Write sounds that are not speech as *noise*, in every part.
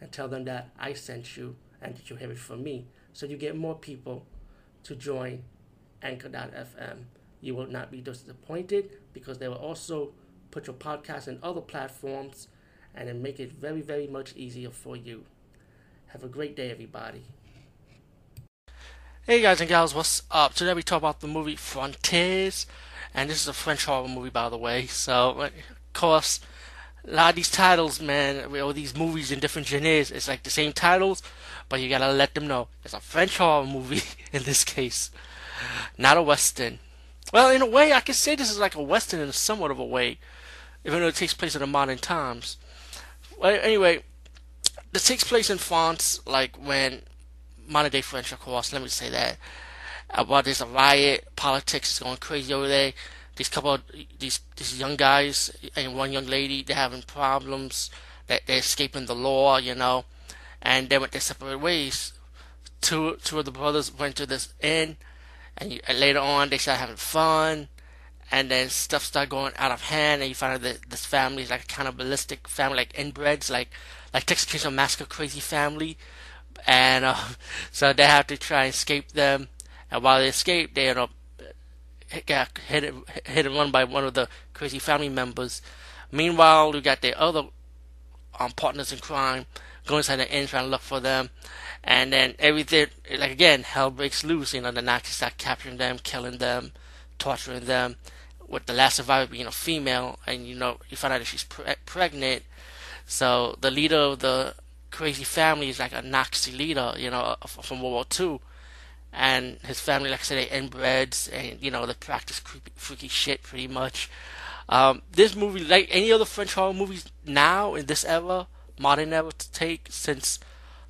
and tell them that I sent you and that you have it from me. So you get more people to join Anchor.fm. You will not be disappointed because they will also put your podcast in other platforms and then make it very, very much easier for you. Have a great day, everybody. Hey guys and gals, what's up? Today we talk about the movie Frontiers, and this is a French horror movie, by the way. So, of course, a lot of these titles, man, all these movies in different genres, it's like the same titles, but you gotta let them know it's a French horror movie *laughs* in this case, not a western. Well, in a way, I can say this is like a western in somewhat of a way, even though it takes place in the modern times. Well, anyway, it takes place in France, like when modern day French, of course. Let me say that. Uh, while there's a riot, politics is going crazy over there these couple of, these these young guys and one young lady they're having problems that they're escaping the law you know. And they went their separate ways. Two two of the brothers went to this inn and, and later on they started having fun. And then stuff started going out of hand and you find out that this family is like a cannibalistic family like inbreds like like Texas Chainsaw Massacre crazy family. And uh, *laughs* so they have to try and escape them. And while they escape they end up got hit, hit and run by one of the crazy family members. Meanwhile, we got the other um, partners in crime going inside the inn trying to look for them. And then everything, like again, hell breaks loose. You know, the Nazis start capturing them, killing them, torturing them. With the last survivor being a female, and you know, you find out that she's pre- pregnant. So the leader of the crazy family is like a Nazi leader, you know, from World War II and his family, like I said, they inbreds and you know they practice creepy, freaky shit pretty much. Um, this movie, like any other French horror movies now in this era, modern era to take since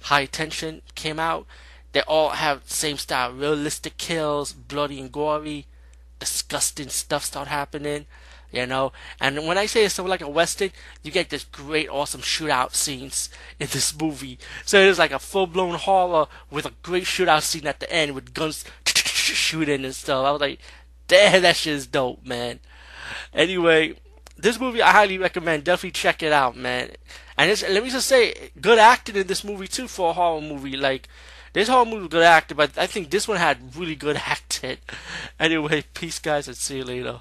High Tension came out, they all have same style: realistic kills, bloody and gory, disgusting stuff start happening you know. And when I say it's something like a western, you get this great, awesome shootout scenes in this movie. So it's like a full blown horror with a great shootout scene at the end with guns *laughs* shooting and stuff. I was like, damn, that shit is dope, man. Anyway, this movie I highly recommend. Definitely check it out, man. And let me just say, good acting in this movie too for a horror movie. Like this horror movie was good acting, but I think this one had really good *laughs* acting. Anyway, peace, guys, and see you later.